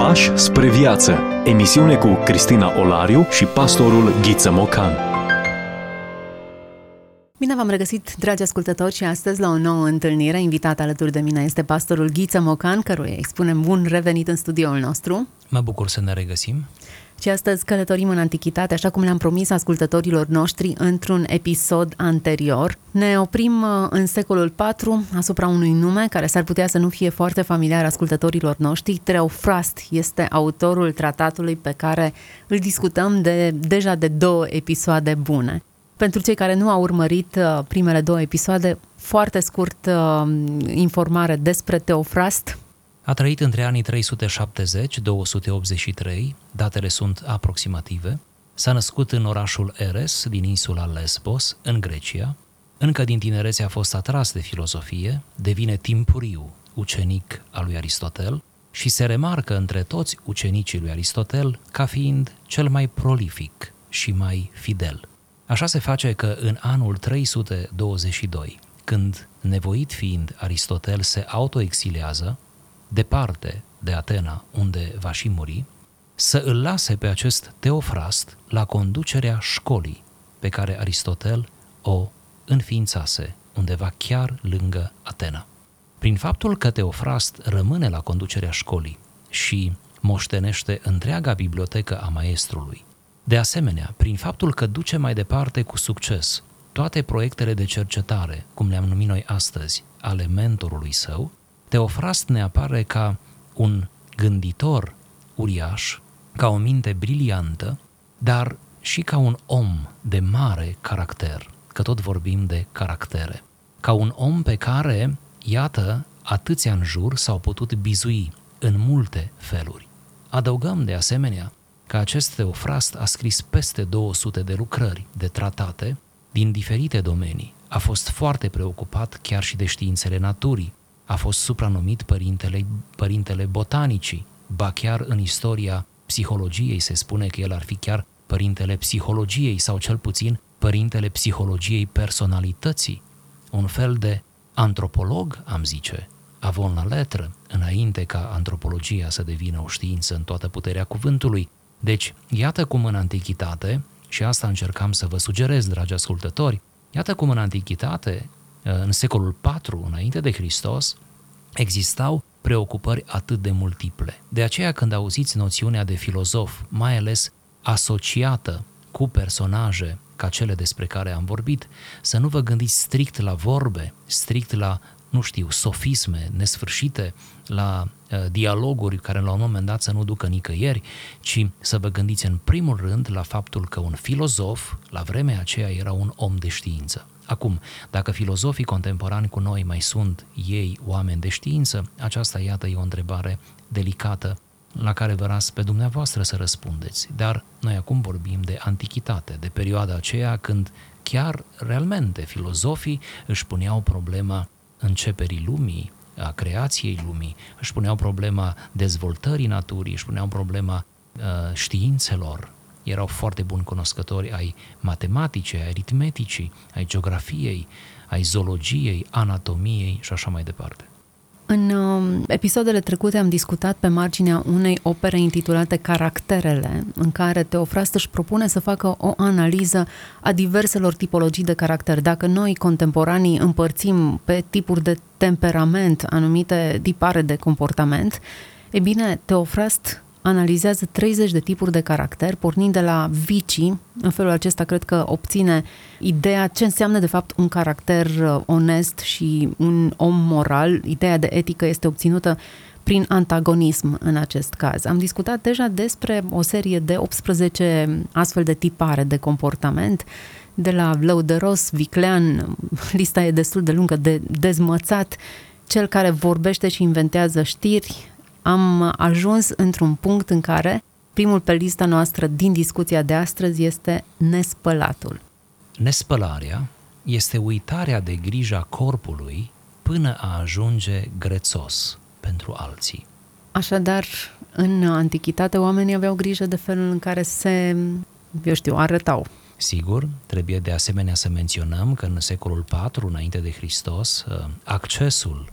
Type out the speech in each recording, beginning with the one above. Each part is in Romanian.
Pași spre viață. Emisiune cu Cristina Olariu și pastorul Ghiță Mocan. Bine v-am regăsit, dragi ascultători, și astăzi la o nouă întâlnire. Invitat alături de mine este pastorul Ghiță Mocan, căruia îi spunem bun revenit în studioul nostru. Mă bucur să ne regăsim. Și astăzi călătorim în antichitate, așa cum le-am promis ascultătorilor noștri într-un episod anterior. Ne oprim uh, în secolul IV asupra unui nume care s-ar putea să nu fie foarte familiar ascultătorilor noștri. Treofrast este autorul tratatului pe care îl discutăm de, deja de două episoade bune. Pentru cei care nu au urmărit uh, primele două episoade, foarte scurt uh, informare despre Teofrast, a trăit între anii 370-283, datele sunt aproximative, s-a născut în orașul Eres, din insula Lesbos, în Grecia, încă din tinerețe a fost atras de filozofie, devine timpuriu ucenic al lui Aristotel și se remarcă între toți ucenicii lui Aristotel ca fiind cel mai prolific și mai fidel. Așa se face că în anul 322, când nevoit fiind Aristotel se autoexilează, departe de Atena, unde va și muri, să îl lase pe acest Teofrast la conducerea școlii pe care Aristotel o înființase undeva chiar lângă Atena. Prin faptul că Teofrast rămâne la conducerea școlii și moștenește întreaga bibliotecă a maestrului, de asemenea, prin faptul că duce mai departe cu succes toate proiectele de cercetare, cum le-am numit noi astăzi, ale mentorului său, Teofrast ne apare ca un gânditor uriaș, ca o minte briliantă, dar și ca un om de mare caracter, că tot vorbim de caractere. Ca un om pe care, iată, atâția în jur s-au putut bizui în multe feluri. Adăugăm de asemenea că acest Teofrast a scris peste 200 de lucrări, de tratate, din diferite domenii. A fost foarte preocupat chiar și de științele naturii, a fost supranumit părintele, părintele botanicii, ba chiar în istoria psihologiei se spune că el ar fi chiar părintele psihologiei sau cel puțin părintele psihologiei personalității, un fel de antropolog, am zice, avon la letră, înainte ca antropologia să devină o știință în toată puterea cuvântului. Deci, iată cum în antichitate, și asta încercam să vă sugerez, dragi ascultători, iată cum în antichitate în secolul IV înainte de Hristos, existau preocupări atât de multiple. De aceea când auziți noțiunea de filozof, mai ales asociată cu personaje ca cele despre care am vorbit, să nu vă gândiți strict la vorbe, strict la, nu știu, sofisme nesfârșite, la uh, dialoguri care la un moment dat să nu ducă nicăieri, ci să vă gândiți în primul rând la faptul că un filozof, la vremea aceea, era un om de știință. Acum, dacă filozofii contemporani cu noi mai sunt ei oameni de știință, aceasta, iată, e o întrebare delicată la care vă ras pe dumneavoastră să răspundeți. Dar noi acum vorbim de antichitate, de perioada aceea când chiar realmente filozofii își puneau problema începerii lumii, a creației lumii, își puneau problema dezvoltării naturii, își puneau problema uh, științelor, erau foarte buni cunoscători ai matematicii, ai aritmeticii, ai geografiei, ai zoologiei, anatomiei și așa mai departe. În uh, episoadele trecute am discutat pe marginea unei opere intitulate Caracterele, în care Teofrast își propune să facă o analiză a diverselor tipologii de caracter. Dacă noi, contemporanii, împărțim pe tipuri de temperament anumite tipare de comportament, e bine, Teofrast analizează 30 de tipuri de caracter, pornind de la vicii. În felul acesta cred că obține ideea ce înseamnă de fapt un caracter uh, onest și un om moral. Ideea de etică este obținută prin antagonism în acest caz. Am discutat deja despre o serie de 18 astfel de tipare de comportament, de la lăudăros, viclean, lista e destul de lungă, de dezmățat, cel care vorbește și inventează știri, am ajuns într-un punct în care primul pe lista noastră din discuția de astăzi este nespălatul. Nespălarea este uitarea de grija corpului până a ajunge grețos pentru alții. Așadar, în antichitate oamenii aveau grijă de felul în care se, eu știu, arătau. Sigur, trebuie de asemenea să menționăm că în secolul IV înainte de Hristos, accesul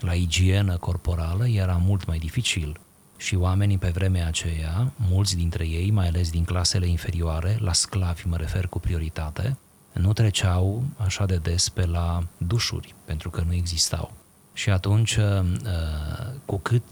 la igienă corporală era mult mai dificil. Și oamenii pe vremea aceea, mulți dintre ei, mai ales din clasele inferioare, la sclavi mă refer cu prioritate, nu treceau așa de des pe la dușuri, pentru că nu existau. Și atunci, uh, cu cât,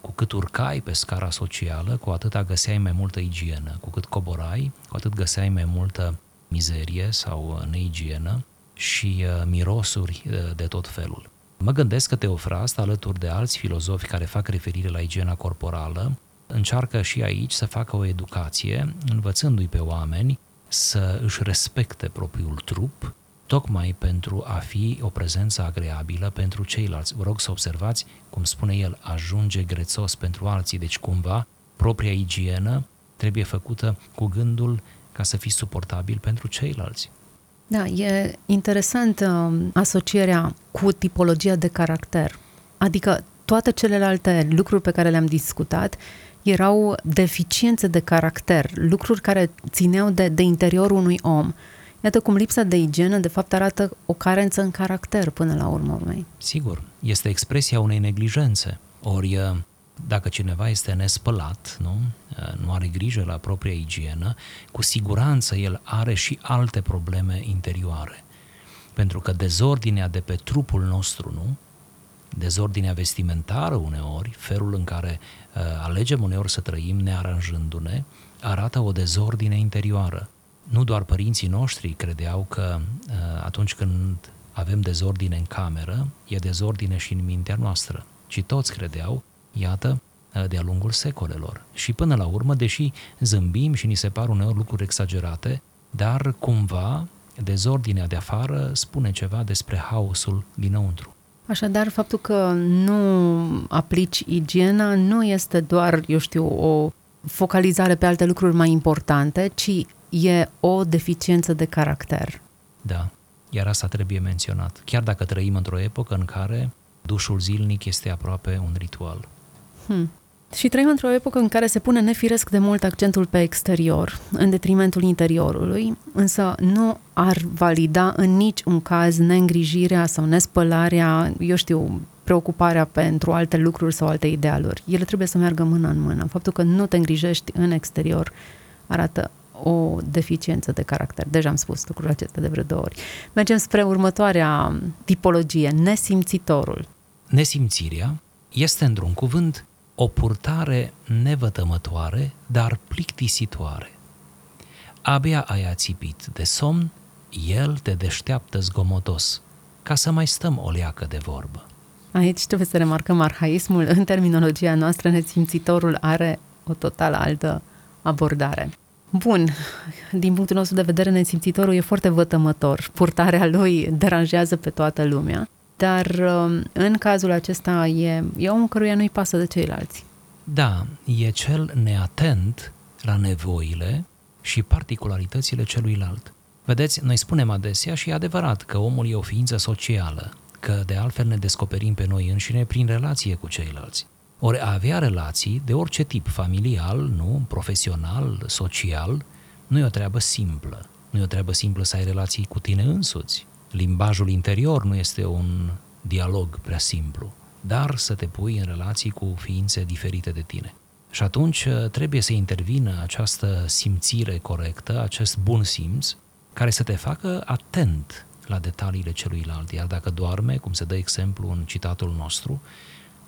cu cât urcai pe scara socială, cu atât găseai mai multă igienă. Cu cât coborai, cu atât găseai mai multă mizerie sau neigienă și uh, mirosuri uh, de tot felul. Mă gândesc că Teofrast, alături de alți filozofi care fac referire la igiena corporală, încearcă și aici să facă o educație, învățându-i pe oameni să își respecte propriul trup, tocmai pentru a fi o prezență agreabilă pentru ceilalți. Vă rog să observați, cum spune el, ajunge grețos pentru alții, deci cumva propria igienă trebuie făcută cu gândul ca să fii suportabil pentru ceilalți. Da, e interesant uh, asocierea cu tipologia de caracter. Adică toate celelalte lucruri pe care le-am discutat erau deficiențe de caracter, lucruri care țineau de, de interiorul unui om. Iată cum lipsa de igienă, de fapt, arată o carență în caracter până la urmă urmei. Sigur, este expresia unei neglijențe. Ori uh, dacă cineva este nespălat, nu? nu are grijă la propria igienă, cu siguranță el are și alte probleme interioare. Pentru că dezordinea de pe trupul nostru, nu? Dezordinea vestimentară uneori, felul în care uh, alegem uneori să trăim nearanjându-ne, arată o dezordine interioară. Nu doar părinții noștri credeau că uh, atunci când avem dezordine în cameră, e dezordine și în mintea noastră, ci toți credeau iată, de-a lungul secolelor. Și până la urmă, deși zâmbim și ni se par uneori lucruri exagerate, dar cumva dezordinea de afară spune ceva despre haosul dinăuntru. Așadar, faptul că nu aplici igiena nu este doar, eu știu, o focalizare pe alte lucruri mai importante, ci e o deficiență de caracter. Da, iar asta trebuie menționat. Chiar dacă trăim într-o epocă în care dușul zilnic este aproape un ritual. Hmm. Și trăim într-o epocă în care se pune nefiresc de mult accentul pe exterior, în detrimentul interiorului, însă nu ar valida în niciun caz neîngrijirea sau nespălarea, eu știu, preocuparea pentru alte lucruri sau alte idealuri. Ele trebuie să meargă mână în mână. Faptul că nu te îngrijești în exterior arată o deficiență de caracter. Deja am spus lucrul acesta de vreo două ori. Mergem spre următoarea tipologie, nesimțitorul. Nesimțirea este, într-un cuvânt, o purtare nevătămătoare, dar plictisitoare. Abia ai ațipit de somn, el te deșteaptă zgomotos, ca să mai stăm o leacă de vorbă. Aici trebuie să remarcăm arhaismul. În terminologia noastră, nesimțitorul are o total altă abordare. Bun, din punctul nostru de vedere, nesimțitorul e foarte vătămător. Purtarea lui deranjează pe toată lumea dar um, în cazul acesta e, e omul căruia nu-i pasă de ceilalți. Da, e cel neatent la nevoile și particularitățile celuilalt. Vedeți, noi spunem adesea și e adevărat că omul e o ființă socială, că de altfel ne descoperim pe noi înșine prin relație cu ceilalți. Ori a avea relații de orice tip, familial, nu, profesional, social, nu e o treabă simplă. Nu e o treabă simplă să ai relații cu tine însuți, limbajul interior nu este un dialog prea simplu, dar să te pui în relații cu ființe diferite de tine. Și atunci uh, trebuie să intervină această simțire corectă, acest bun simț, care să te facă atent la detaliile celuilalt. Iar dacă doarme, cum se dă exemplu în citatul nostru,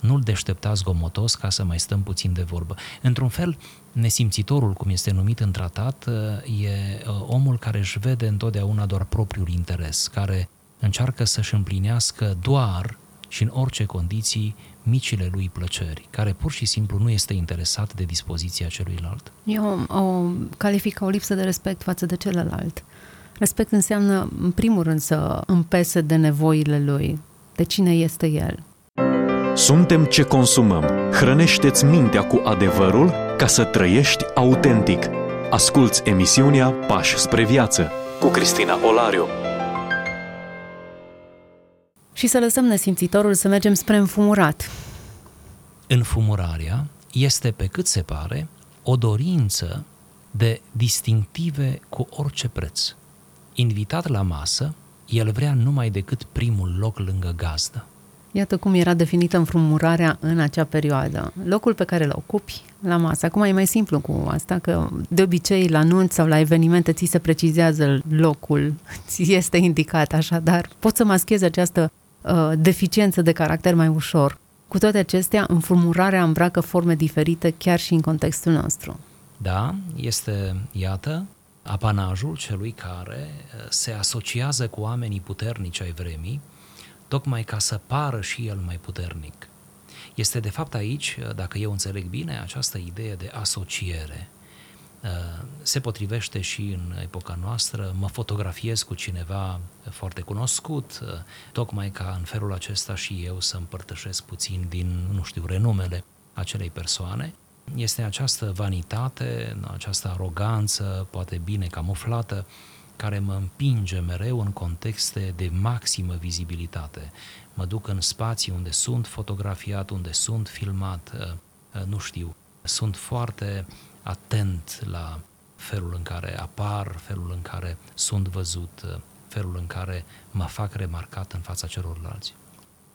nu-l deștepta zgomotos ca să mai stăm puțin de vorbă. Într-un fel, nesimțitorul, cum este numit în tratat, e uh, omul care își vede întotdeauna doar propriul interes, care încearcă să-și împlinească doar și în orice condiții micile lui plăceri, care pur și simplu nu este interesat de dispoziția celuilalt. Eu o calific o lipsă de respect față de celălalt. Respect înseamnă, în primul rând, să împese de nevoile lui, de cine este el. Suntem ce consumăm. Hrănește-ți mintea cu adevărul ca să trăiești autentic. Asculți emisiunea Pași spre viață cu Cristina Olariu. Și să lăsăm nesimțitorul să mergem spre înfumurat. Înfumurarea este, pe cât se pare, o dorință de distinctive cu orice preț. Invitat la masă, el vrea numai decât primul loc lângă gazdă. Iată cum era definită înfrumurarea în acea perioadă. Locul pe care îl ocupi la masă. Acum e mai simplu cu asta, că de obicei la nunți sau la evenimente ți se precizează locul, ți este indicat așadar. Poți să maschezi această uh, deficiență de caracter mai ușor. Cu toate acestea, înfrumurarea îmbracă forme diferite chiar și în contextul nostru. Da, este, iată, apanajul celui care uh, se asociază cu oamenii puternici ai vremii, tocmai ca să pară și el mai puternic. Este de fapt aici, dacă eu înțeleg bine, această idee de asociere. Uh, se potrivește și în epoca noastră, mă fotografiez cu cineva foarte cunoscut, uh, tocmai ca în felul acesta și eu să împărtășesc puțin din, nu știu, renumele acelei persoane. Este această vanitate, această aroganță, poate bine camuflată, care mă împinge mereu în contexte de maximă vizibilitate. Mă duc în spații unde sunt fotografiat, unde sunt filmat, uh, uh, nu știu, sunt foarte atent la felul în care apar, felul în care sunt văzut, uh, felul în care mă fac remarcat în fața celorlalți.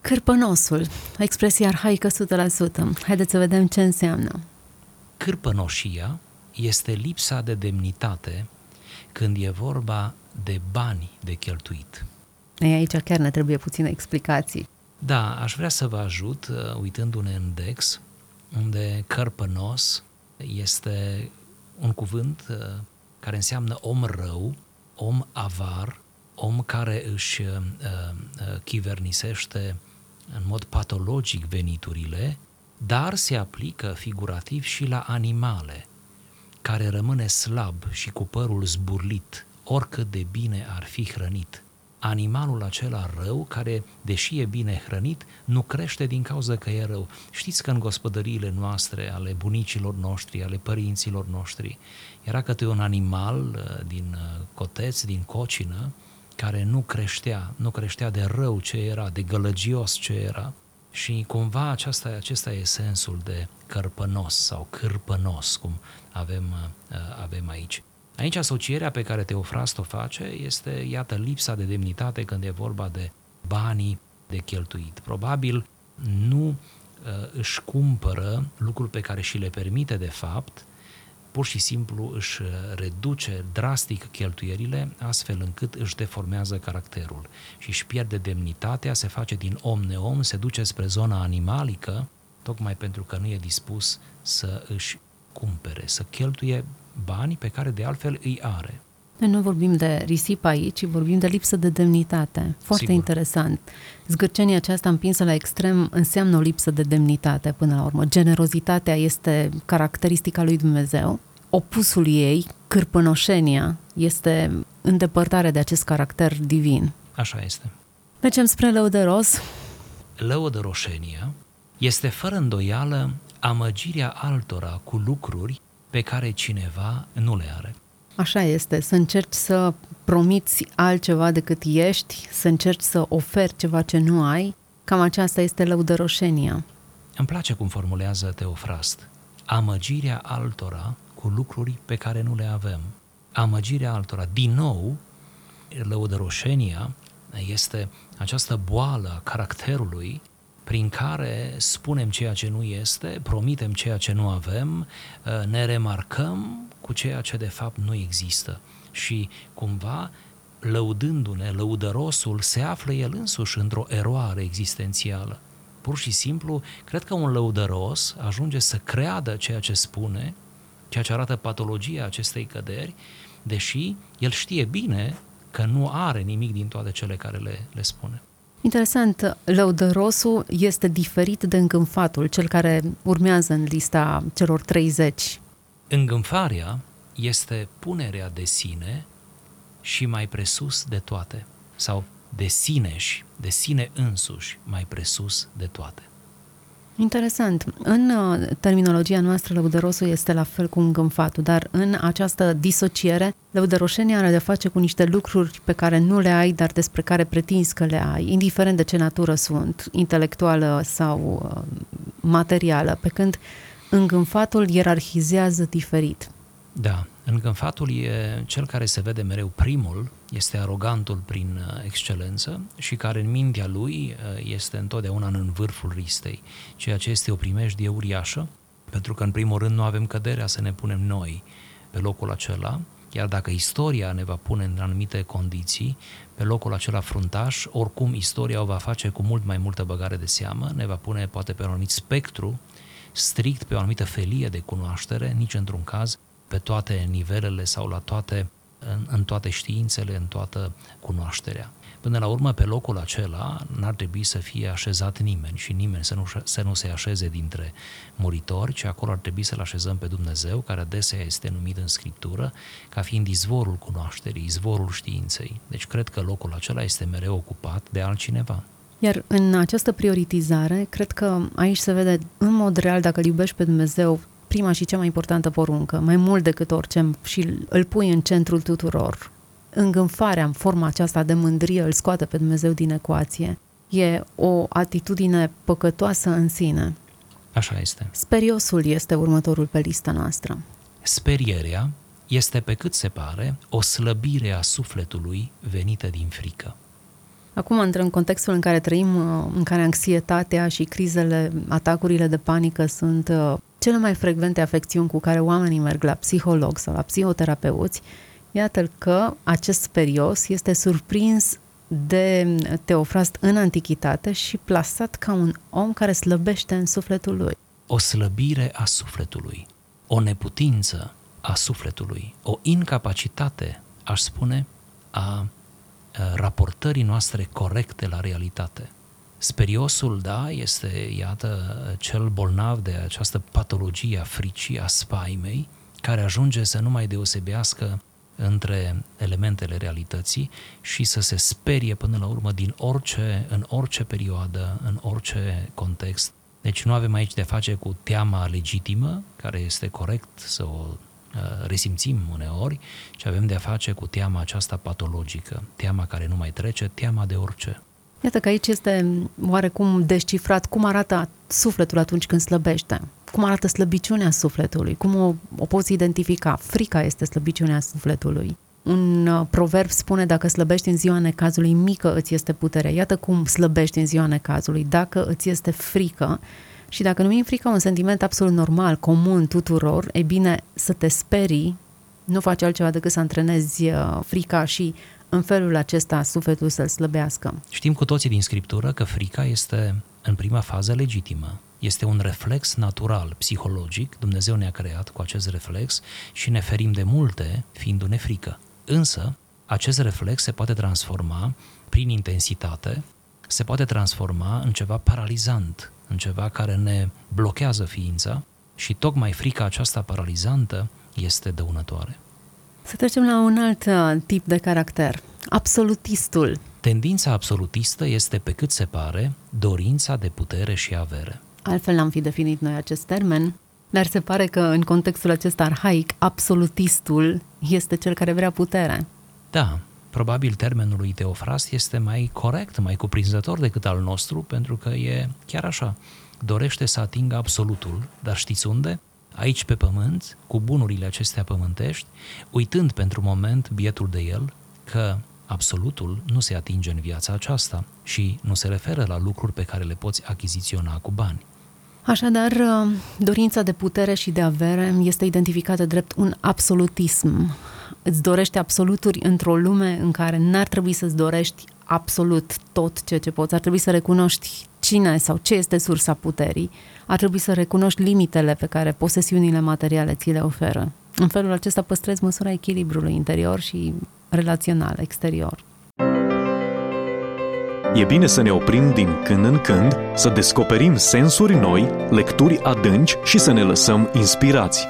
Cârpănosul, expresia arhaică 100%. Haideți să vedem ce înseamnă. Cârpănoșia este lipsa de demnitate când e vorba de bani de cheltuit. Ei, aici chiar ne trebuie puține explicații. Da, aș vrea să vă ajut uh, uitându-ne în Dex, unde cărpănos este un cuvânt uh, care înseamnă om rău, om avar, om care își uh, uh, chivernisește în mod patologic veniturile, dar se aplică figurativ și la animale, care rămâne slab și cu părul zburlit, oricât de bine ar fi hrănit. Animalul acela rău, care, deși e bine hrănit, nu crește din cauza că e rău. Știți că în gospodăriile noastre, ale bunicilor noștri, ale părinților noștri, era câte un animal uh, din uh, coteț, din cocină, care nu creștea, nu creștea de rău ce era, de gălăgios ce era, și cumva aceasta, acesta e sensul de cărpănos sau cârpănos, cum avem, uh, avem aici. Aici asocierea pe care Teofrast o face este, iată, lipsa de demnitate când e vorba de banii de cheltuit. Probabil nu uh, își cumpără lucrul pe care și le permite de fapt, pur și simplu își reduce drastic cheltuierile astfel încât își deformează caracterul și își pierde demnitatea, se face din om neom, se duce spre zona animalică, tocmai pentru că nu e dispus să își cumpere, să cheltuie bani pe care de altfel îi are. Noi nu vorbim de risipă aici, ci vorbim de lipsă de demnitate. Foarte Sigur. interesant. Zgârcenia aceasta împinsă la extrem înseamnă o lipsă de demnitate până la urmă. Generozitatea este caracteristica lui Dumnezeu. Opusul ei, cârpănoșenia, este îndepărtarea de acest caracter divin. Așa este. Mergem spre lăudăros. Lăudăroșenia este fără îndoială amăgirea altora cu lucruri pe care cineva nu le are. Așa este, să încerci să promiți altceva decât ești, să încerci să oferi ceva ce nu ai, cam aceasta este lăudăroșenia. Îmi place cum formulează Teofrast. Amăgirea altora cu lucruri pe care nu le avem. Amăgirea altora. Din nou, lăudăroșenia este această boală a caracterului prin care spunem ceea ce nu este, promitem ceea ce nu avem, uh, ne remarcăm cu ceea ce de fapt nu există. Și cumva, lăudându-ne, lăudărosul se află el însuși într-o eroare existențială. Pur și simplu, cred că un lăudăros ajunge să creadă ceea ce spune, ceea ce arată patologia acestei căderi, deși el știe bine că nu are nimic din toate cele care le, le spune. Interesant, lăudărosul este diferit de îngânfatul, cel care urmează în lista celor 30. Îngânfarea este punerea de sine și mai presus de toate, sau de sineși, de sine însuși, mai presus de toate. Interesant. În uh, terminologia noastră, lăudărosul este la fel cu îngânfatul, dar în această disociere, lăudăroșenia are de face cu niște lucruri pe care nu le ai, dar despre care pretinzi că le ai, indiferent de ce natură sunt, intelectuală sau uh, materială, pe când îngânfatul ierarhizează diferit. Da, îngânfatul e cel care se vede mereu primul, este arogantul prin uh, excelență și care în mintea lui uh, este întotdeauna în vârful ristei, ceea ce este o primejdie uriașă, pentru că în primul rând nu avem căderea să ne punem noi pe locul acela, iar dacă istoria ne va pune în anumite condiții pe locul acela fruntaș, oricum istoria o va face cu mult mai multă băgare de seamă, ne va pune poate pe un anumit spectru, strict pe o anumită felie de cunoaștere, nici într-un caz pe toate nivelele sau la toate, în, în toate științele, în toată cunoașterea. Până la urmă, pe locul acela n-ar trebui să fie așezat nimeni și nimeni să nu, să nu se așeze dintre muritori, ci acolo ar trebui să-L așezăm pe Dumnezeu, care adesea este numit în Scriptură ca fiind izvorul cunoașterii, izvorul științei. Deci cred că locul acela este mereu ocupat de altcineva. Iar în această prioritizare, cred că aici se vede în mod real dacă îl iubești pe Dumnezeu, prima și cea mai importantă poruncă, mai mult decât orice, și îl pui în centrul tuturor. Îngânfarea în forma aceasta de mândrie îl scoate pe Dumnezeu din ecuație. E o atitudine păcătoasă în sine. Așa este. Speriosul este următorul pe lista noastră. Sperierea este pe cât se pare o slăbire a sufletului venită din frică. Acum intrăm în contextul în care trăim, uh, în care anxietatea și crizele, atacurile de panică sunt uh, cele mai frecvente afecțiuni cu care oamenii merg la psiholog sau la psihoterapeuți, iată că acest sperios este surprins de Teofrast în antichitate și plasat ca un om care slăbește în sufletul lui. O slăbire a sufletului, o neputință a sufletului, o incapacitate, aș spune, a raportării noastre corecte la realitate. Speriosul, da, este, iată, cel bolnav de această patologie a fricii, a spaimei, care ajunge să nu mai deosebească între elementele realității și să se sperie până la urmă din orice, în orice perioadă, în orice context. Deci nu avem aici de face cu teama legitimă, care este corect să o uh, resimțim uneori, ci avem de a face cu teama aceasta patologică, teama care nu mai trece, teama de orice. Iată că aici este oarecum descifrat cum arată sufletul atunci când slăbește. Cum arată slăbiciunea sufletului, cum o, o poți identifica. Frica este slăbiciunea sufletului. Un uh, proverb spune, dacă slăbești în ziua necazului, mică îți este puterea. Iată cum slăbești în ziua necazului. Dacă îți este frică, și dacă numim frică un sentiment absolut normal, comun tuturor, e bine să te sperii, nu faci altceva decât să antrenezi uh, frica și în felul acesta sufletul să-l slăbească. Știm cu toții din Scriptură că frica este în prima fază legitimă. Este un reflex natural, psihologic, Dumnezeu ne-a creat cu acest reflex și ne ferim de multe fiindu-ne frică. Însă, acest reflex se poate transforma prin intensitate, se poate transforma în ceva paralizant, în ceva care ne blochează ființa și tocmai frica aceasta paralizantă este dăunătoare. Să trecem la un alt uh, tip de caracter, absolutistul. Tendința absolutistă este, pe cât se pare, dorința de putere și avere. Altfel am fi definit noi acest termen, dar se pare că în contextul acesta arhaic, absolutistul este cel care vrea putere. Da, probabil termenul lui Teofrast este mai corect, mai cuprinzător decât al nostru, pentru că e chiar așa. Dorește să atingă absolutul, dar știți unde? aici pe pământ, cu bunurile acestea pământești, uitând pentru moment bietul de el că absolutul nu se atinge în viața aceasta și nu se referă la lucruri pe care le poți achiziționa cu bani. Așadar, dorința de putere și de avere este identificată drept un absolutism. Îți dorești absoluturi într-o lume în care n-ar trebui să-ți dorești absolut tot ceea ce poți. Ar trebui să recunoști cine sau ce este sursa puterii. Ar trebui să recunoști limitele pe care posesiunile materiale ți le oferă. În felul acesta păstrezi măsura echilibrului interior și relațional exterior. E bine să ne oprim din când în când, să descoperim sensuri noi, lecturi adânci și să ne lăsăm inspirați.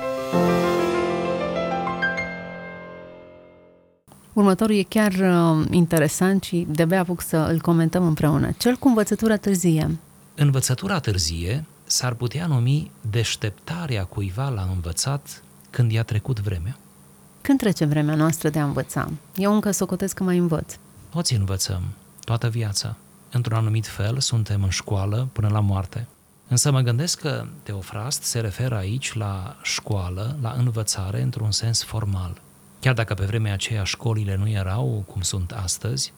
Următorul e chiar uh, interesant și de-abia apuc să îl comentăm împreună. Cel cu învățătura târzie. Învățătura târzie s-ar putea numi deșteptarea cuiva la învățat când i-a trecut vremea. Când trece vremea noastră de a învăța? Eu încă socotesc că mai învăț. Toți învățăm, toată viața. Într-un anumit fel, suntem în școală până la moarte. Însă mă gândesc că Teofrast se referă aici la școală, la învățare într-un sens formal. Chiar dacă pe vremea aceea școlile nu erau cum sunt astăzi,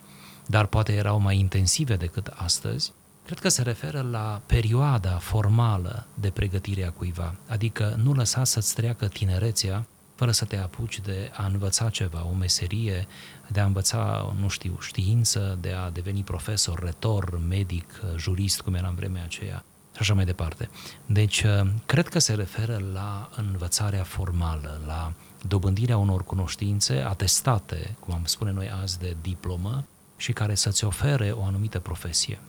dar poate erau mai intensive decât astăzi, cred că se referă la perioada formală de pregătire a cuiva, adică nu lăsa să-ți treacă tinerețea fără să te apuci de a învăța ceva, o meserie, de a învăța, nu știu, știință, de a deveni profesor, retor, medic, jurist, cum era în vremea aceea și așa mai departe. Deci, cred că se referă la învățarea formală, la dobândirea unor cunoștințe atestate, cum am spune noi azi, de diplomă și care să-ți ofere o anumită profesie.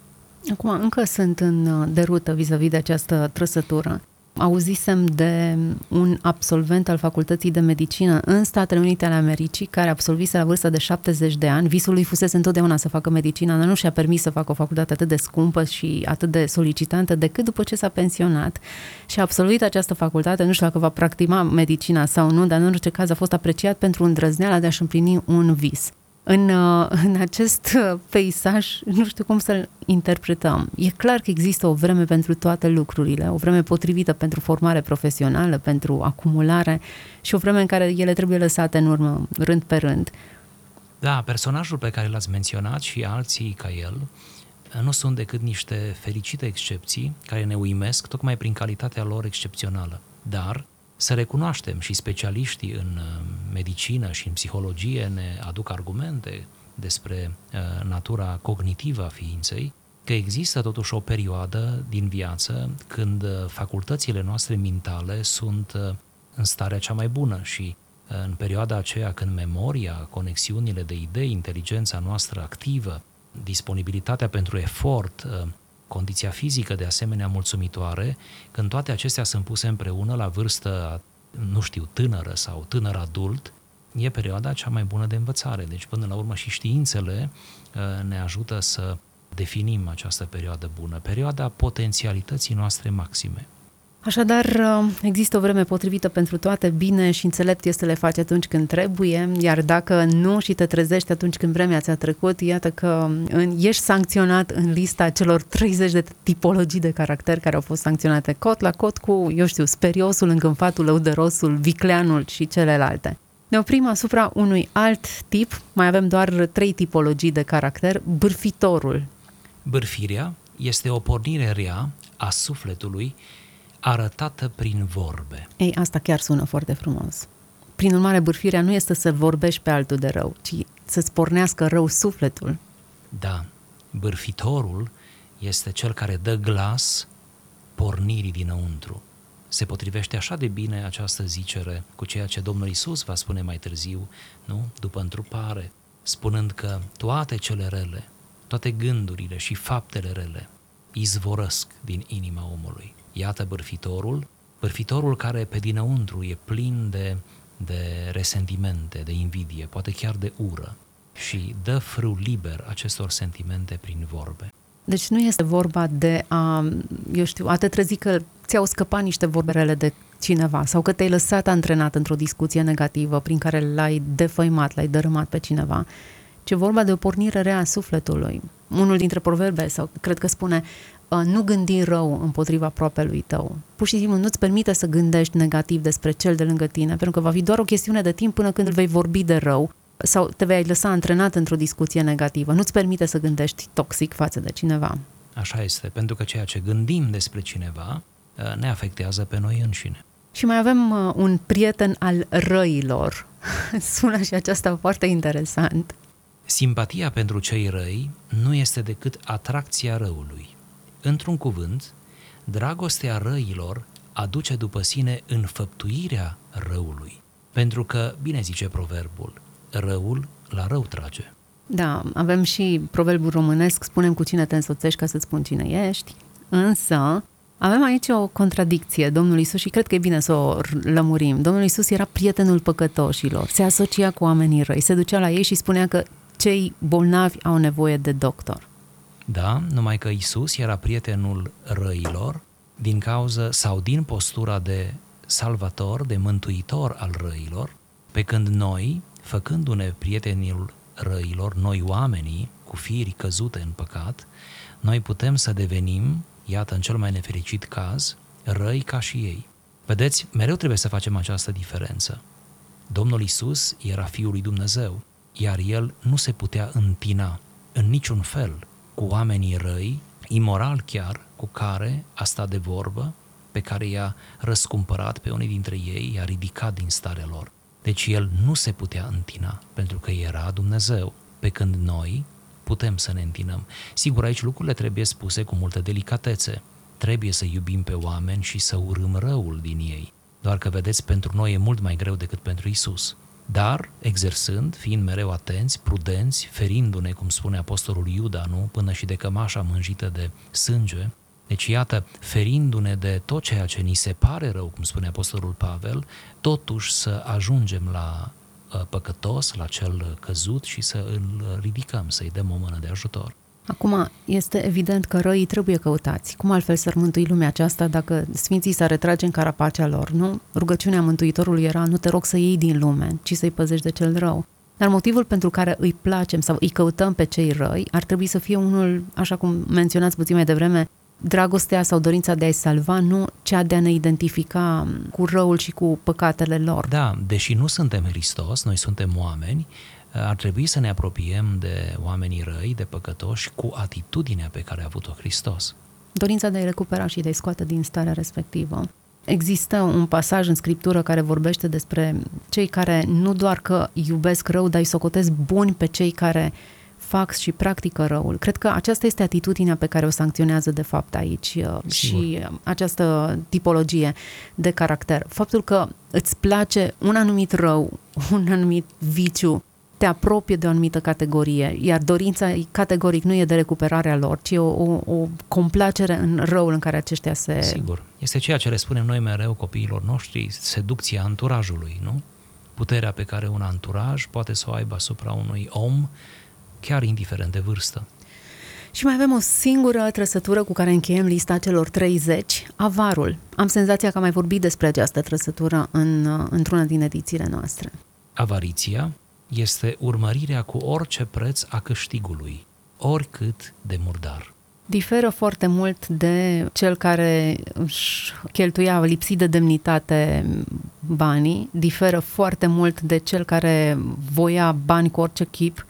Acum, încă sunt în derută vis-a-vis de această trăsătură auzisem de un absolvent al Facultății de Medicină în Statele Unite ale Americii, care absolvise la vârsta de 70 de ani. Visul lui fusese întotdeauna să facă medicină, dar nu și-a permis să facă o facultate atât de scumpă și atât de solicitantă decât după ce s-a pensionat și a absolvit această facultate. Nu știu dacă va practica medicina sau nu, dar în orice caz a fost apreciat pentru îndrăzneala de a-și împlini un vis în, uh, în acest uh, peisaj, nu știu cum să-l interpretăm. E clar că există o vreme pentru toate lucrurile, o vreme potrivită pentru formare profesională, pentru acumulare și o vreme în care ele trebuie lăsate în urmă, rând pe rând. Da, personajul pe care l-ați menționat și alții ca el uh, nu sunt decât niște fericite excepții care ne uimesc tocmai prin calitatea lor excepțională. Dar să recunoaștem și specialiștii în uh, medicină și în psihologie ne aduc argumente despre uh, natura cognitivă a ființei, că există totuși o perioadă din viață când uh, facultățile noastre mentale sunt în starea cea mai bună și în perioada aceea când memoria, conexiunile de idei, inteligența noastră activă, disponibilitatea pentru efort, condiția fizică de asemenea mulțumitoare, când toate acestea sunt puse împreună la vârstă, nu știu, tânără sau tânăr adult, e perioada cea mai bună de învățare. Deci, până la urmă, și științele uh, ne ajută să definim această perioadă bună, perioada potențialității noastre maxime. Așadar, uh, există o vreme potrivită pentru toate, bine și înțelept este să le faci atunci când trebuie, iar dacă nu și te trezești atunci când vremea ți-a trecut, iată că ești sancționat în lista celor 30 de tipologii de caracter care au fost sancționate cot la cot cu, eu știu, speriosul, încânfatul, lăudărosul, vicleanul și celelalte. Ne oprim asupra unui alt tip, mai avem doar trei tipologii de caracter, bârfitorul. Bârfirea este o pornire rea a sufletului arătată prin vorbe. Ei, asta chiar sună foarte frumos. Prin urmare, bârfirea nu este să vorbești pe altul de rău, ci să-ți pornească rău sufletul. Da, bârfitorul este cel care dă glas pornirii dinăuntru. Se potrivește așa de bine această zicere cu ceea ce Domnul Isus va spune mai târziu, nu? După întrupare, spunând că toate cele rele, toate gândurile și faptele rele izvorăsc din inima omului. Iată bârfitorul, bârfitorul care pe dinăuntru e plin de, de resentimente, de invidie, poate chiar de ură și dă frâu liber acestor sentimente prin vorbe. Deci nu este vorba de a, eu știu, a te trezi că ți-au scăpat niște vorberele de cineva sau că te-ai lăsat antrenat într-o discuție negativă prin care l-ai defăimat, l-ai dărâmat pe cineva, ci e vorba de o pornire rea a sufletului. Unul dintre proverbe, sau cred că spune, Uh, nu gândi rău împotriva propriului tău. Pur și simplu nu-ți permite să gândești negativ despre cel de lângă tine, pentru că va fi doar o chestiune de timp până când îl vei vorbi de rău sau te vei lăsa antrenat într-o discuție negativă. Nu-ți permite să gândești toxic față de cineva. Așa este, pentru că ceea ce gândim despre cineva uh, ne afectează pe noi înșine. Și mai avem uh, un prieten al răilor. Sună și aceasta foarte interesant. Simpatia pentru cei răi nu este decât atracția răului. Într-un cuvânt, dragostea răilor aduce după sine înfăptuirea răului. Pentru că, bine zice proverbul, răul la rău trage. Da, avem și proverbul românesc, spunem cu cine te însoțești ca să spun cine ești, însă avem aici o contradicție, Domnul Isus, și cred că e bine să o lămurim. Domnul Isus era prietenul păcătoșilor, se asocia cu oamenii răi, se ducea la ei și spunea că cei bolnavi au nevoie de doctor. Da, numai că Isus era prietenul răilor din cauză sau din postura de salvator, de mântuitor al răilor, pe când noi, făcându-ne prietenul răilor, noi oamenii, cu firi căzute în păcat, noi putem să devenim iată, în cel mai nefericit caz, răi ca și ei. Vedeți, mereu trebuie să facem această diferență. Domnul Isus era Fiul lui Dumnezeu, iar El nu se putea întina în niciun fel cu oamenii răi, imoral chiar, cu care a stat de vorbă, pe care i-a răscumpărat pe unii dintre ei, i-a ridicat din starea lor. Deci el nu se putea întina, pentru că era Dumnezeu, pe când noi putem să ne întinăm. Sigur, aici lucrurile trebuie spuse cu multă delicatețe. Trebuie să iubim pe oameni și să urâm răul din ei. Doar că, vedeți, pentru noi e mult mai greu decât pentru Isus. Dar, exersând, fiind mereu atenți, prudenți, ferindu-ne, cum spune apostolul Iuda, nu, până și de cămașa mânjită de sânge, deci, iată, ferindu-ne de tot ceea ce ni se pare rău, cum spune Apostolul Pavel, totuși să ajungem la uh, păcătos, la cel căzut și să îl ridicăm, să-i dăm o mână de ajutor. Acum, este evident că răii trebuie căutați. Cum altfel să mântui lumea aceasta dacă Sfinții s-ar retrage în carapacea lor, nu? Rugăciunea Mântuitorului era, nu te rog să iei din lume, ci să-i păzești de cel rău. Dar motivul pentru care îi placem sau îi căutăm pe cei răi ar trebui să fie unul, așa cum menționați puțin mai devreme, dragostea sau dorința de a-i salva, nu cea de a ne identifica cu răul și cu păcatele lor. Da, deși nu suntem Hristos, noi suntem oameni, ar trebui să ne apropiem de oamenii răi, de păcătoși, cu atitudinea pe care a avut-o Hristos. Dorința de a-i recupera și de a-i scoate din starea respectivă. Există un pasaj în scriptură care vorbește despre cei care nu doar că iubesc rău, dar îi socotesc buni pe cei care fac și practică răul. Cred că aceasta este atitudinea pe care o sancționează de fapt aici uh, Sigur. și uh, această tipologie de caracter. Faptul că îți place un anumit rău, un anumit viciu, te apropie de o anumită categorie, iar dorința categoric nu e de recuperarea lor, ci o, o, o complacere în răul în care aceștia se... Sigur. Este ceea ce le spunem noi mereu copiilor noștri, seducția anturajului, nu? Puterea pe care un anturaj poate să o aibă asupra unui om chiar indiferent de vârstă. Și mai avem o singură trăsătură cu care încheiem lista celor 30, avarul. Am senzația că am mai vorbit despre această trăsătură în, într-una din edițiile noastre. Avariția este urmărirea cu orice preț a câștigului, oricât de murdar. Diferă foarte mult de cel care își cheltuia lipsit de demnitate banii, diferă foarte mult de cel care voia bani cu orice chip,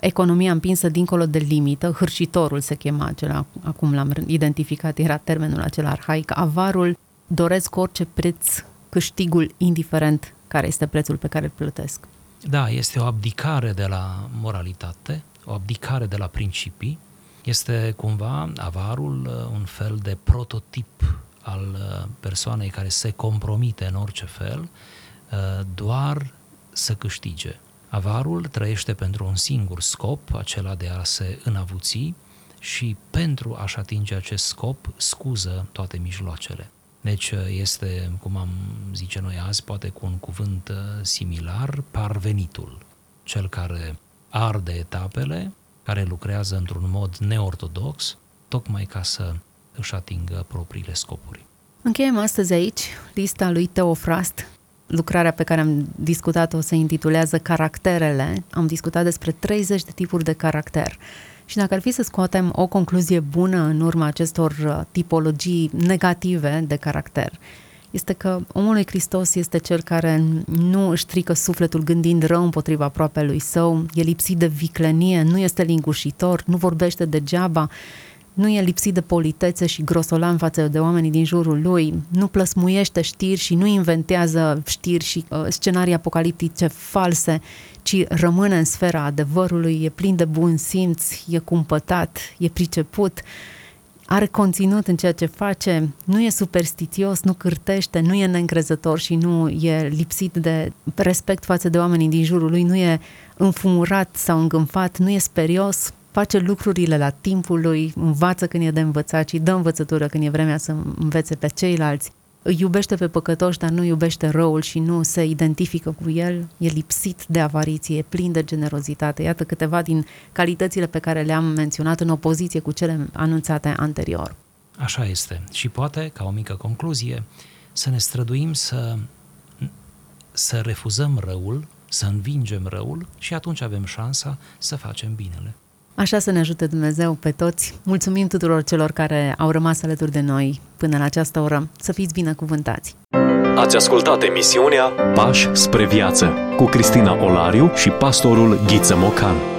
economia împinsă dincolo de limită, hârșitorul se chema acela, acum l-am identificat, era termenul acela arhaic, avarul doresc cu orice preț câștigul, indiferent care este prețul pe care îl plătesc. Da, este o abdicare de la moralitate, o abdicare de la principii, este cumva avarul uh, un fel de prototip al uh, persoanei care se compromite în orice fel uh, doar să câștige. Avarul trăiește pentru un singur scop, acela de a se înavuți și pentru a-și atinge acest scop scuză toate mijloacele. Deci este, cum am zice noi azi, poate cu un cuvânt uh, similar, parvenitul, cel care arde etapele, care lucrează într-un mod neortodox, tocmai ca să își atingă propriile scopuri. Încheiem astăzi aici lista lui Teofrast, lucrarea pe care am discutat-o se intitulează Caracterele. Am discutat despre 30 de tipuri de caracter. Și dacă ar fi să scoatem o concluzie bună în urma acestor uh, tipologii negative de caracter, este că omul lui Hristos este cel care nu își strică sufletul gândind rău împotriva aproapelui său, e lipsit de viclenie, nu este lingușitor, nu vorbește degeaba, nu e lipsit de politețe și grosolan față de oamenii din jurul lui, nu plăsmuiește știri și nu inventează știri și uh, scenarii apocaliptice false, ci rămâne în sfera adevărului, e plin de bun simț, e cumpătat, e priceput, are conținut în ceea ce face, nu e superstițios, nu cârtește, nu e neîncrezător și nu e lipsit de respect față de oamenii din jurul lui, nu e înfumurat sau îngânfat, nu e sperios, face lucrurile la timpul lui, învață când e de învățat și dă învățătură când e vremea să învețe pe ceilalți. Îi iubește pe păcătoși, dar nu iubește răul și nu se identifică cu el, e lipsit de avariție, e plin de generozitate. Iată câteva din calitățile pe care le-am menționat în opoziție cu cele anunțate anterior. Așa este. Și poate, ca o mică concluzie, să ne străduim să, să refuzăm răul, să învingem răul și atunci avem șansa să facem binele. Așa să ne ajute Dumnezeu pe toți. Mulțumim tuturor celor care au rămas alături de noi până la această oră. Să fiți binecuvântați! Ați ascultat emisiunea Pași spre viață cu Cristina Olariu și pastorul Ghiță Mocan.